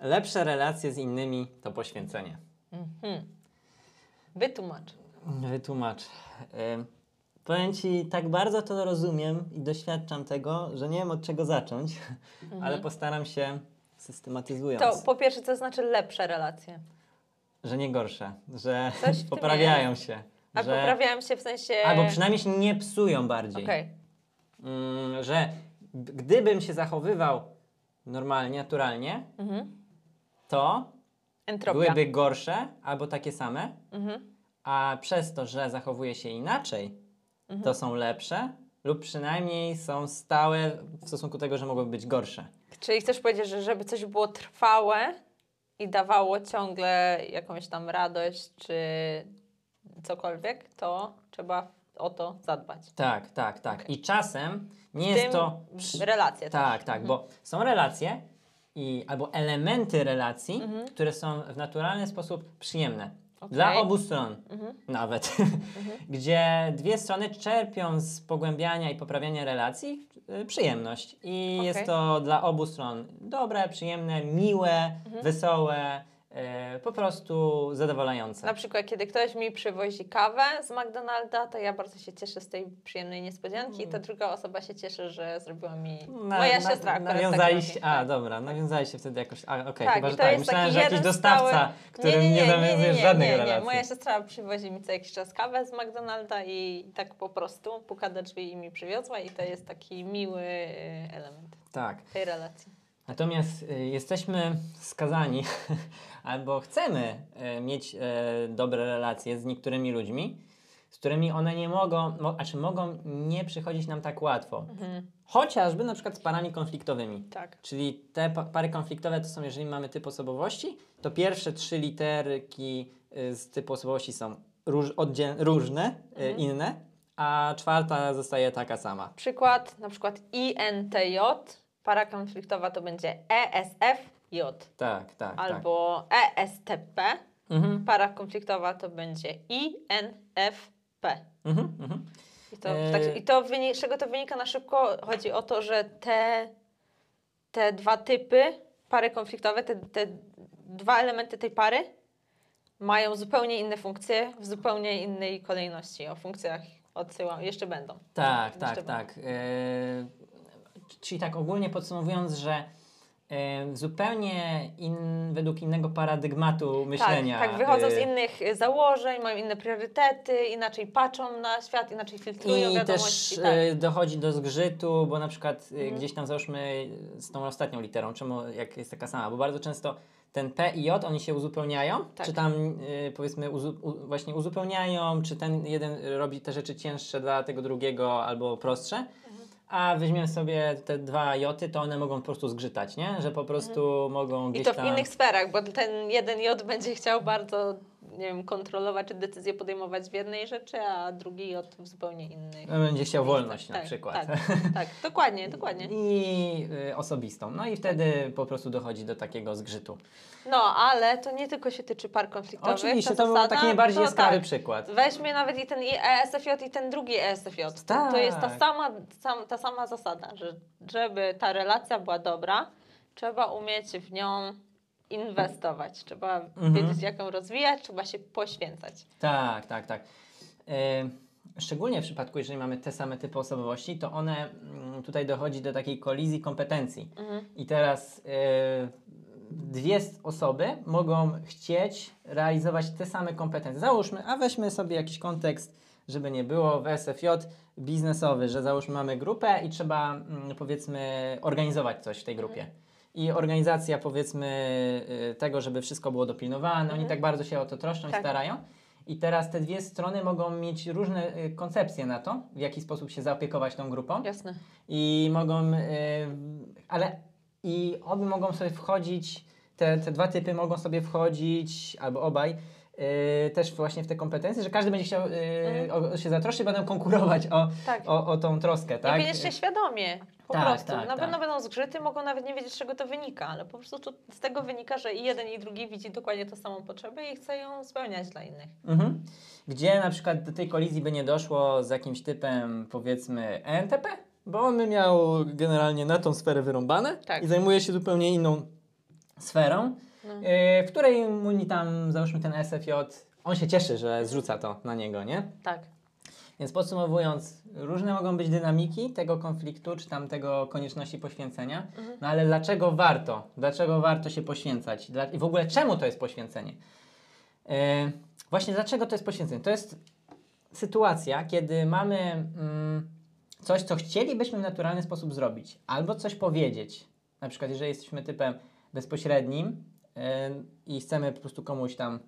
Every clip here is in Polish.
lepsze relacje z innymi to poświęcenie. Mhm. Wytłumacz. Wytłumacz. Powiem Ci, tak bardzo to rozumiem i doświadczam tego, że nie wiem od czego zacząć, ale postaram się systematyzując, To po pierwsze, co znaczy lepsze relacje? że nie gorsze, że poprawiają się. A że, poprawiałem się w sensie... Albo przynajmniej się nie psują bardziej. Okej. Mm, że gdybym się zachowywał normalnie, naturalnie, Mhm. To Entropia. byłyby gorsze albo takie same, Mhm. a przez to, że zachowuje się inaczej, Mhm. to są lepsze lub przynajmniej są stałe w stosunku do tego, że mogłyby być gorsze. Czyli chcesz powiedzieć, że żeby coś było trwałe i dawało ciągle jakąś tam radość czy cokolwiek, to trzeba o to zadbać. Tak, tak, tak. I czasem nie W jest to. relacje Tak, też. tak, bo są relacje i albo elementy relacji, Mhm. które są w naturalny sposób przyjemne. Okej. Dla obu stron Mhm. nawet. Gdzie dwie strony czerpią z pogłębiania i poprawiania relacji y, przyjemność. I Okej. jest to dla obu stron dobre, przyjemne, miłe, Mhm. wesołe, po prostu zadowalające. Na przykład, kiedy ktoś mi przywozi kawę z McDonalda, to ja bardzo się cieszę z tej przyjemnej niespodzianki i ta druga osoba się cieszy, że zrobiła mi Na- moja na- siostra. akurat Nawiązaliście, tak a robi. dobra, nawiązaliście wtedy jakoś, a okej, Tak, chyba, że tak. Myślałem, że jakiś dostawca, stały- którym nie, nawiązujesz żadnych nie, relacji. Nie, moja siostra przywozi mi co jakiś czas kawę z McDonalda i tak po prostu puka do drzwi i mi przywiozła i to jest taki miły y, element Tak. tej relacji. Natomiast y, jesteśmy skazani, albo chcemy y, mieć y, dobre relacje z niektórymi ludźmi, z którymi one nie mogą, mo, znaczy mogą nie przychodzić nam tak łatwo. Mhm. Chociażby na przykład z parami konfliktowymi. Tak. Czyli te pa- pary konfliktowe to są, jeżeli mamy typ osobowości, to pierwsze trzy literki z typu osobowości są róż, oddziel, różne, Mhm. inne, a czwarta zostaje taka sama. Przykład, na przykład INTJ, para konfliktowa to będzie ESFJ Tak, tak, albo E ESTP, tak. Mhm, para konfliktowa to będzie INFP. mhm, mhm. I to, E- tak, i to z czego to wynika na szybko? Chodzi o to, że te, te dwa typy, pary konfliktowe, te, te dwa elementy tej pary mają zupełnie inne funkcje w zupełnie innej kolejności. O funkcjach odsyłam, jeszcze będą. Tak, Jeszcze tak, będą. tak. E, czyli tak ogólnie podsumowując, że e, zupełnie in, według innego paradygmatu myślenia. Tak, tak, wychodzą z e, innych y, założeń, mają inne priorytety, inaczej patrzą na świat, inaczej filtrują I wiadomości. też tak. e, dochodzi do zgrzytu, bo na przykład e, Mhm. gdzieś tam załóżmy z tą ostatnią literą, czemu jak jest taka sama, bo bardzo często ten P i J, oni się uzupełniają, Tak. czy tam e, powiedzmy uzu, u, właśnie uzupełniają, czy ten jeden robi te rzeczy cięższe dla tego drugiego albo prostsze, a weźmiemy sobie te dwa joty, to one mogą po prostu zgrzytać, nie? Że po prostu mogą Mhm. I gdzieś to w tam... innych sferach, bo ten jeden J będzie chciał bardzo, nie wiem, kontrolować czy decyzje podejmować w jednej rzeczy, a drugi w zupełnie innej. Będzie chciał wolność tak, na przykład. Tak, tak, dokładnie, dokładnie. I y, osobistą. No i wtedy po prostu dochodzi do takiego zgrzytu. No, ale to nie tylko się tyczy par konfliktowych. Oczywiście, to był taki najbardziej to jaskrawy tak. przykład. Weźmy nawet i ten ESFJ i ten drugi ESFJ. To, to jest ta Tak. sama, sam, ta sama zasada, że żeby ta relacja była dobra, trzeba umieć w nią inwestować. Trzeba Mhm. wiedzieć, jak ją rozwijać, trzeba się poświęcać. Tak, tak, tak. Szczególnie w przypadku, jeżeli mamy te same typy osobowości, to one mm, tutaj dochodzi do takiej kolizji kompetencji. Mhm. I teraz e, dwie osoby mogą chcieć realizować te same kompetencje. Załóżmy, a weźmy sobie jakiś kontekst, żeby nie było w SFJ biznesowy, że załóżmy mamy grupę i trzeba mm, powiedzmy organizować coś w tej grupie. I organizacja powiedzmy y, tego, żeby wszystko było dopilnowane, oni tak bardzo się o to troszczą i Tak. starają. I teraz te dwie strony mogą mieć różne y, koncepcje na to, w jaki sposób się zaopiekować tą grupą. Jasne. I mogą, y, ale i obie mogą sobie wchodzić, te, te dwa typy mogą sobie wchodzić, albo obaj, y, też właśnie w te kompetencje, że każdy będzie chciał y, Mhm. o, się zatroszczyć, będą konkurować o, Tak. o, o tą troskę, I tak? wiedzieć się świadomie. Po Tak, prostu. tak, na pewno tak. będą zgrzyty, mogą nawet nie wiedzieć, z czego to wynika, ale po prostu to, z tego wynika, że i jeden, i drugi widzi dokładnie tą samą potrzebę i chce ją spełniać dla innych. Mhm. Gdzie na przykład do tej kolizji by nie doszło z jakimś typem, powiedzmy, ENTP, bo on by miał generalnie na tą sferę wyrąbane Tak. i zajmuje się zupełnie inną sferą, w której mu tam, załóżmy ten SFJ, on się cieszy, że zrzuca to na niego, nie? Tak. Więc podsumowując, różne mogą być dynamiki tego konfliktu, czy tam tego konieczności poświęcenia, no ale dlaczego warto? Dlaczego warto się poświęcać? Dla, I w ogóle czemu to jest poświęcenie? Yy, właśnie dlaczego to jest poświęcenie? To jest sytuacja, kiedy mamy mm, coś, co chcielibyśmy w naturalny sposób zrobić, albo coś powiedzieć. Na przykład, jeżeli jesteśmy typem bezpośrednim i chcemy po prostu komuś tam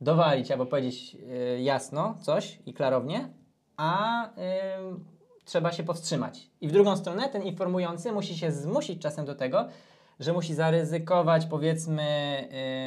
dowalić albo powiedzieć yy, jasno coś i klarownie, a ym, trzeba się powstrzymać. I w drugą stronę ten informujący musi się zmusić czasem do tego, że musi zaryzykować powiedzmy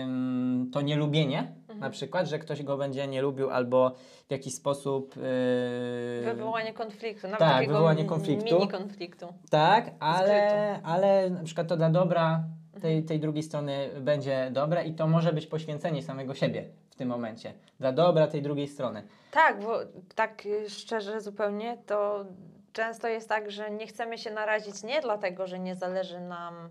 ym, to nielubienie, na przykład, że ktoś go będzie nie lubił albo w jakiś sposób... Yy, Wywołanie konfliktu, nawet tak, takiego wywołanie konfliktu. mini konfliktu. tak, ale, ale na przykład to dla dobra tej, tej drugiej strony będzie dobre i to może być poświęcenie samego siebie w tym momencie. Dla dobra tej drugiej strony. Tak, bo tak szczerze zupełnie, to często jest tak, że nie chcemy się narazić nie dlatego, że nie zależy nam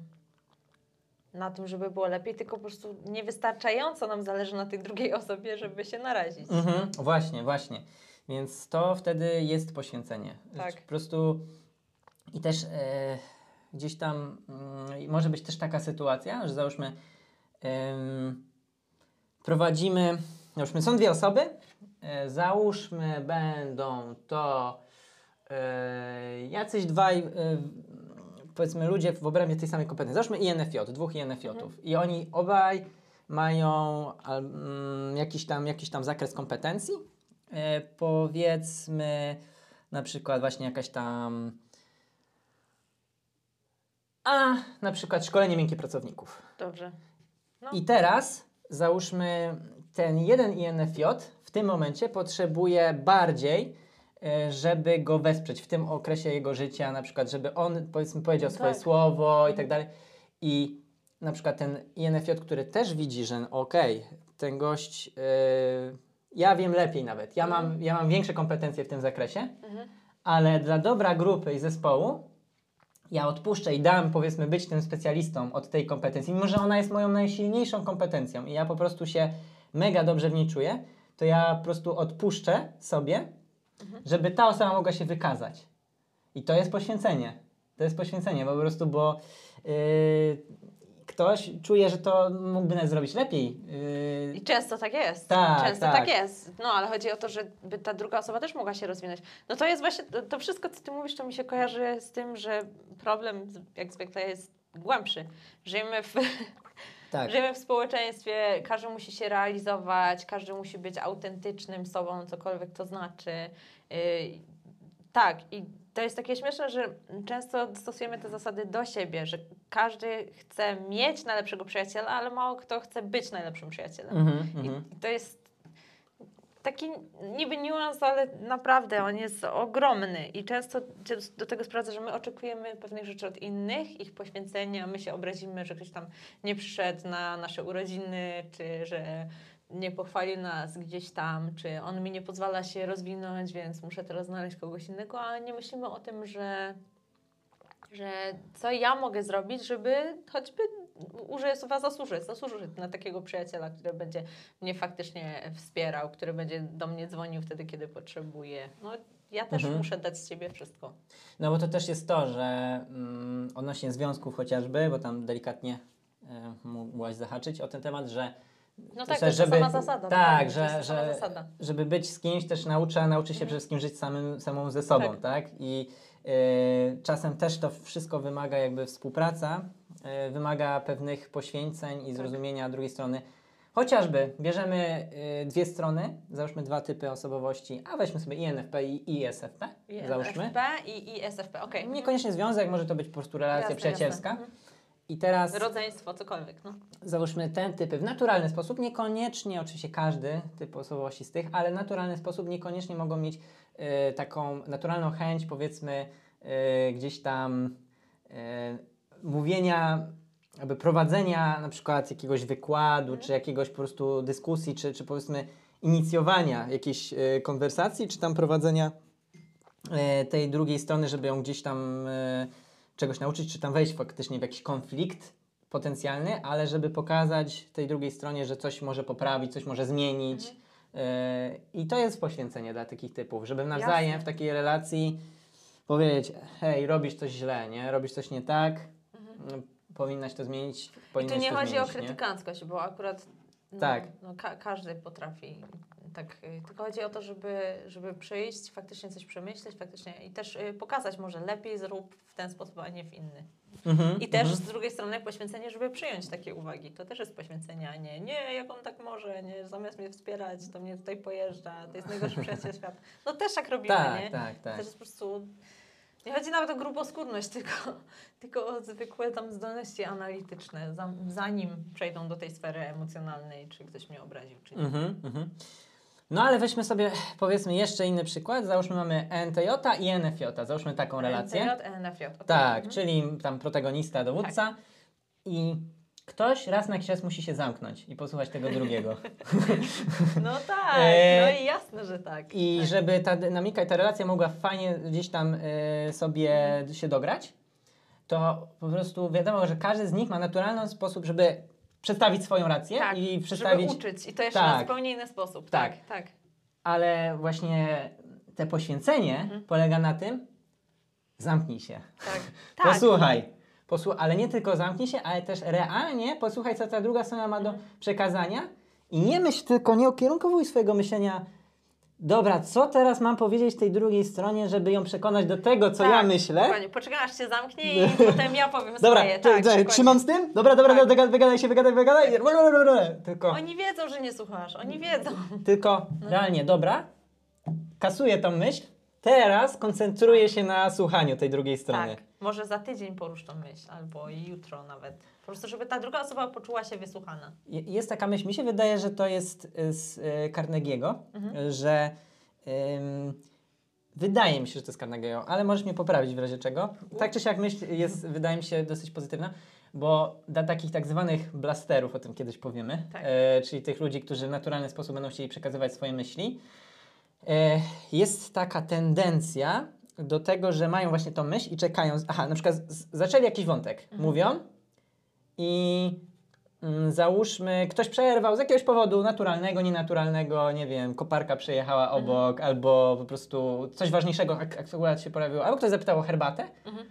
na tym, żeby było lepiej, tylko po prostu niewystarczająco nam zależy na tej drugiej osobie, żeby się narazić. Mhm, właśnie, właśnie. Więc to wtedy jest poświęcenie. Tak. Po prostu i też e, gdzieś tam mm, może być też taka sytuacja, że załóżmy em, prowadzimy, załóżmy są dwie osoby, e, załóżmy będą to e, jacyś dwaj e, powiedzmy ludzie w obrębie tej samej kompetencji. Załóżmy INFJ, dwóch INFJ-ów i oni obaj mają al, mm, jakiś, tam, jakiś tam zakres kompetencji. E, powiedzmy na przykład właśnie jakaś tam a na przykład szkolenie miękkie pracowników. Dobrze. No. I teraz załóżmy ten jeden INFJ w tym momencie potrzebuje bardziej, e, żeby go wesprzeć w tym okresie jego życia, na przykład, żeby on powiedzmy powiedział swoje Tak. słowo i tak dalej. I na przykład ten INFJ, który też widzi, że okej, ten gość, e, ja wiem lepiej nawet, ja mam, ja mam większe kompetencje w tym zakresie, Mhm. ale dla dobra grupy i zespołu ja odpuszczę i dam, powiedzmy, być tym specjalistą od tej kompetencji, mimo że ona jest moją najsilniejszą kompetencją i ja po prostu się mega dobrze w niej czuję, to ja po prostu odpuszczę sobie, żeby ta osoba mogła się wykazać. I to jest poświęcenie. To jest poświęcenie, po prostu, bo yy, ktoś czuje, że to mógłby zrobić lepiej. Yy, I często tak jest. Tak, często tak. tak. jest. No, ale chodzi o to, żeby ta druga osoba też mogła się rozwinąć. No to jest właśnie, to, to wszystko, co ty mówisz, to mi się kojarzy z tym, że problem jak zwykle jest głębszy. Żyjemy w, tak. żyjemy w społeczeństwie, każdy musi się realizować, każdy musi być autentycznym sobą, cokolwiek to znaczy. Yy, tak, i to jest takie śmieszne, że często stosujemy te zasady do siebie, że każdy chce mieć najlepszego przyjaciela, ale mało kto chce być najlepszym przyjacielem. Mhm, mhm. I to jest taki niby niuans, ale naprawdę on jest ogromny i często do tego sprawdza, że my oczekujemy pewnych rzeczy od innych, ich poświęcenia, my się obrazimy, że ktoś tam nie przyszedł na nasze urodziny, czy że nie pochwalił nas gdzieś tam, czy on mi nie pozwala się rozwinąć, więc muszę teraz znaleźć kogoś innego, ale nie myślimy o tym, że że co ja mogę zrobić, żeby choćby użyję słowa zasłużyć, zasłużyć na takiego przyjaciela, który będzie mnie faktycznie wspierał, który będzie do mnie dzwonił wtedy, kiedy potrzebuje. No, ja też Mhm. muszę dać z siebie wszystko. No bo to też jest to, że mm, odnośnie związków chociażby, bo tam delikatnie e, mogłaś zahaczyć o ten temat, że No To tak, to żeby- ta sama zasada. tak, dokładnie, że- to jest ta sama że- zasada. żeby być z kimś też naucza, nauczy się Mhm. przede wszystkim żyć samym, samą ze sobą, tak? Tak. I e, czasem też to wszystko wymaga jakby współpraca, e, wymaga pewnych poświęceń i Tak. zrozumienia drugiej strony. Chociażby bierzemy e, dwie strony, załóżmy dwa typy osobowości, a weźmy sobie INFP i ISFP, załóżmy. INFP i ISFP, okej. Niekoniecznie związek, może to być po prostu relacja Jasne, przyjacielska. jasne. Mhm. I teraz Rodzeństwo, cokolwiek. No. załóżmy ten typy w naturalny sposób, niekoniecznie oczywiście każdy typ osobowości z tych, ale naturalny sposób niekoniecznie mogą mieć e, taką naturalną chęć powiedzmy e, gdzieś tam e, mówienia, jakby prowadzenia na przykład jakiegoś wykładu, czy jakiegoś po prostu dyskusji, czy, czy powiedzmy inicjowania jakiejś konwersacji, czy tam prowadzenia tej drugiej strony, żeby ją gdzieś tam czegoś nauczyć, czy tam wejść faktycznie w jakiś konflikt potencjalny, ale żeby pokazać tej drugiej stronie, że coś może poprawić, coś może zmienić. Mhm. E, I to jest poświęcenie dla takich typów, żeby nawzajem Jasne. w takiej relacji powiedzieć, hej, robisz coś źle, nie? Robisz coś nie tak, no, powinnaś to zmienić, Mhm. I tu powinnaś nie chodzi zmienić, o krytykanckość, bo akurat no, Tak. no, ka- każdy potrafi tak, y, tylko chodzi o to, żeby, żeby przyjść, faktycznie coś przemyśleć, faktycznie i też y, pokazać może lepiej zrób w ten sposób, a nie w inny. Mhm, I też mhm. z drugiej strony poświęcenie, żeby przyjąć takie uwagi. To też jest poświęcenie, a nie, nie, jak on tak może, nie, zamiast mnie wspierać, to mnie tutaj pojeżdża, to jest najgorszy przyjaciel świata. No też tak robimy, Tak, nie? tak, tak. też jest po prostu... Nie chodzi nawet o gruboskórność, tylko, tylko o zwykłe tam zdolności analityczne, za, zanim przejdą do tej sfery emocjonalnej, czy ktoś mnie obraził, czy nie. Mhm, mhm. No ale weźmy sobie powiedzmy jeszcze inny przykład. Załóżmy mamy NTJ i NFJ. Załóżmy taką relację. NTJ, NFJ. okej. Tak, Mhm. czyli tam protagonista, dowódca i ktoś raz na jakiś czas musi się zamknąć i posłuchać tego drugiego. No tak, E, no i jasne, że tak. I tak. żeby ta dynamika i ta relacja mogła fajnie gdzieś tam e, sobie się dograć, to po prostu wiadomo, że każdy z nich ma naturalny sposób, żeby przedstawić swoją rację tak, i przedstawić. żeby uczyć i to jeszcze na Tak. zupełnie inny sposób. Tak. Tak, tak. Ale właśnie te poświęcenie Mhm. polega na tym, zamknij się. tak. tak. Posłuchaj. Posłu- ale nie tylko zamknij się, ale też realnie posłuchaj, co ta druga strona ma do Mhm. przekazania i nie myśl tylko, nie ukierunkowuj swojego myślenia. Dobra, co teraz mam powiedzieć tej drugiej stronie, żeby ją przekonać do tego, co Tak, ja myślę? Dokładnie. Poczekaj, aż się zamknie i potem ja powiem Dobra, swoje. czy- Tak, trzymam z tym? Dobra, dobra, Tak. dobra, wygadaj się, wygadaj, wygadaj. Tylko, Oni wiedzą, że nie słuchasz. Oni wiedzą. tylko No. realnie, dobra, kasuję tą myśl, teraz koncentruję się na słuchaniu tej drugiej strony. Tak. Może za tydzień porusz tą myśl, albo jutro nawet. Po prostu, żeby ta druga osoba poczuła się wysłuchana. Je- Jest taka myśl, mi się wydaje, że to jest y, z y, Carnegie'ego, Mhm. że ym, wydaje mi się, że to jest Carnegie'ego, ale możesz mnie poprawić w razie czego. Tak czy siak myśl jest, wydaje mi się, dosyć pozytywna, bo dla takich tak zwanych blasterów, o tym kiedyś powiemy, Tak. e, czyli tych ludzi, którzy w naturalny sposób będą chcieli przekazywać swoje myśli, jest taka tendencja do tego, że mają właśnie tą myśl i czekają. Aha, na przykład zaczęli jakiś wątek, Mhm. mówią i mm, załóżmy, ktoś przerwał z jakiegoś powodu naturalnego, nienaturalnego, nie wiem, koparka przejechała Mhm. obok, albo po prostu coś ważniejszego ak- akurat się pojawiło, albo ktoś zapytał o herbatę. Mhm.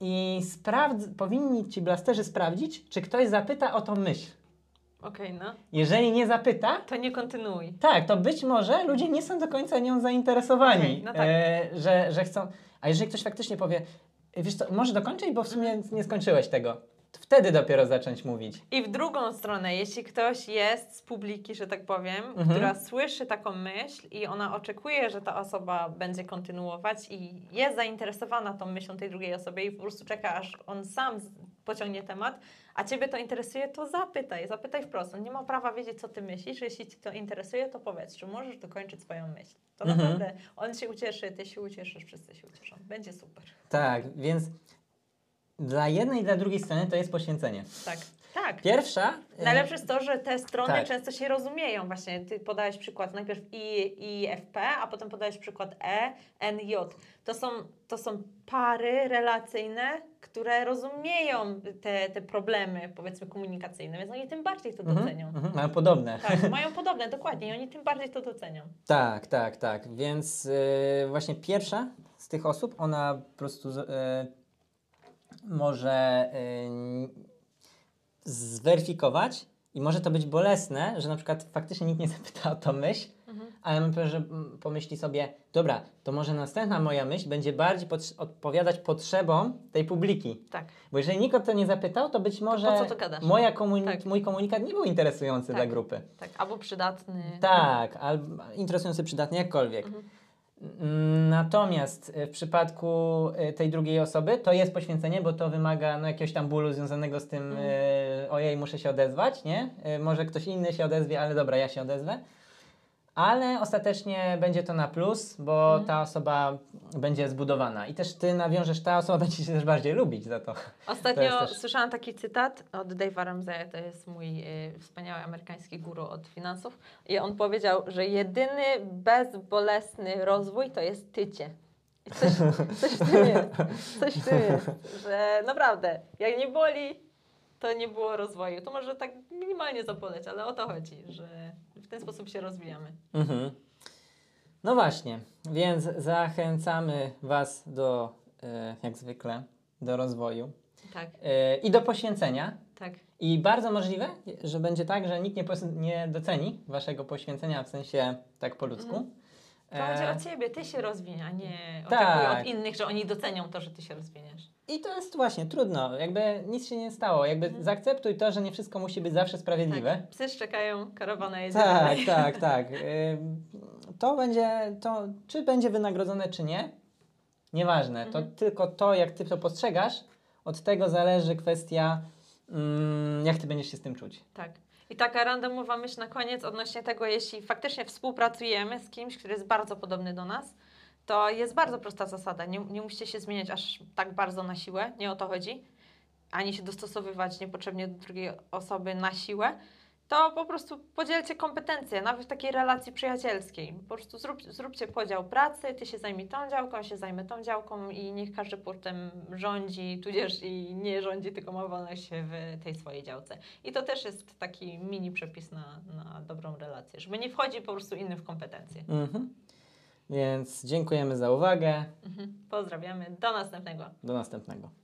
I sprawdz, powinni ci blasterzy sprawdzić, czy ktoś zapyta o tą myśl. Okej, no. Jeżeli nie zapyta, To nie kontynuuj. tak, to być może ludzie nie są do końca nią zainteresowani, Okej, no tak. e, że, że chcą. A jeżeli ktoś faktycznie powie, wiesz co, może dokończyć, bo w sumie nie skończyłeś tego, to wtedy dopiero zacząć mówić. I w drugą stronę, jeśli ktoś jest z publiki, że tak powiem, Mhm. która słyszy taką myśl i ona oczekuje, że ta osoba będzie kontynuować i jest zainteresowana tą myślą tej drugiej osoby i po prostu czeka, aż on sam pociągnie temat, a Ciebie to interesuje, to zapytaj, zapytaj wprost. On nie ma prawa wiedzieć, co Ty myślisz. Jeśli Ci to interesuje, to powiedz, czy możesz dokończyć swoją myśl. To Mhm. naprawdę on się ucieszy, Ty się ucieszysz, wszyscy się ucieszą. Będzie super. Tak, więc dla jednej i dla drugiej strony to jest poświęcenie. Tak, tak. Pierwsza. e, Najlepsze jest to, że te strony tak. często się rozumieją. Właśnie ty podałeś przykład najpierw I, I, F, P, a potem podałeś przykład E, N, J. To są, to są pary relacyjne, które rozumieją te, te problemy, powiedzmy, komunikacyjne, więc oni tym bardziej to mhm, docenią. mhm, mają podobne. Tak, mają podobne, dokładnie, i oni tym bardziej to docenią. Tak, tak, tak. Więc y, właśnie pierwsza z tych osób, ona po prostu z, y, może y, zweryfikować i może to być bolesne, że na przykład faktycznie nikt nie zapyta o tą myśl, ale myślę, że pomyśli sobie, dobra, to może następna moja myśl będzie bardziej potrze- odpowiadać potrzebom tej publiki. Tak, Bo jeżeli nikt o to nie zapytał, to być może co to gadasz? moja komuni- Tak. mój komunikat nie był interesujący Tak. dla grupy. tak, albo przydatny. Tak, albo interesujący, przydatny, jakkolwiek. Mhm. Mm, Natomiast y, w przypadku y, tej drugiej osoby to jest poświęcenie, bo to wymaga no, jakiegoś tam bólu związanego z tym, y, ojej, muszę się odezwać, nie? Może ktoś inny się odezwie, ale dobra, ja się odezwę. Ale ostatecznie będzie to na plus, bo Mhm. ta osoba będzie zbudowana. I też ty nawiążesz, ta osoba będzie cię też bardziej lubić za to. Ostatnio To też- słyszałam taki cytat od Dave'a Ramseya, to jest mój y, wspaniały amerykański guru od finansów. I on powiedział, że jedyny bezbolesny rozwój to jest tycie. I coś, coś w tym jest. Coś w tym jest. Że naprawdę, jak nie boli, to nie było rozwoju. To może tak minimalnie zapoleć, ale o to chodzi, że w ten sposób się rozwijamy. Mhm. No właśnie, więc zachęcamy Was do, e, jak zwykle, do rozwoju Tak, e, i do poświęcenia. tak. I bardzo możliwe, że będzie tak, że nikt nie, doceni Waszego poświęcenia, w sensie tak po ludzku. Mhm. To chodzi E, o ciebie, ty się rozwiń, a nie Tak. od innych, że oni docenią to, że ty się rozwiniesz. I to jest właśnie trudno, jakby nic się nie stało, jakby Mhm. zaakceptuj to, że nie wszystko musi być zawsze sprawiedliwe. Tak. Psy szczekają, karawana jedzie Tak, dalej. tak, tak. Ym, To będzie, to, czy będzie wynagrodzone, czy nie, nieważne. To Mhm. tylko to, jak ty to postrzegasz, od tego zależy kwestia, mm, jak ty będziesz się z tym czuć. Tak. I taka randomowa myśl na koniec odnośnie tego, jeśli faktycznie współpracujemy z kimś, który jest bardzo podobny do nas, to jest bardzo prosta zasada. Nie, nie musicie się zmieniać aż tak bardzo na siłę, nie o to chodzi, ani się dostosowywać niepotrzebnie do drugiej osoby na siłę. To po prostu podzielcie kompetencje, nawet w takiej relacji przyjacielskiej. Po prostu zrób, zróbcie podział pracy, ty się zajmij tą działką, ja się zajmę tą działką i niech każdy potem rządzi, tudzież i nie rządzi, tylko ma wolność w tej swojej działce. I to też jest taki mini przepis na, na dobrą relację, żeby nie wchodzi po prostu innym w kompetencje. Mhm. Więc dziękujemy za uwagę. Mhm. Pozdrawiamy, do następnego. Do następnego.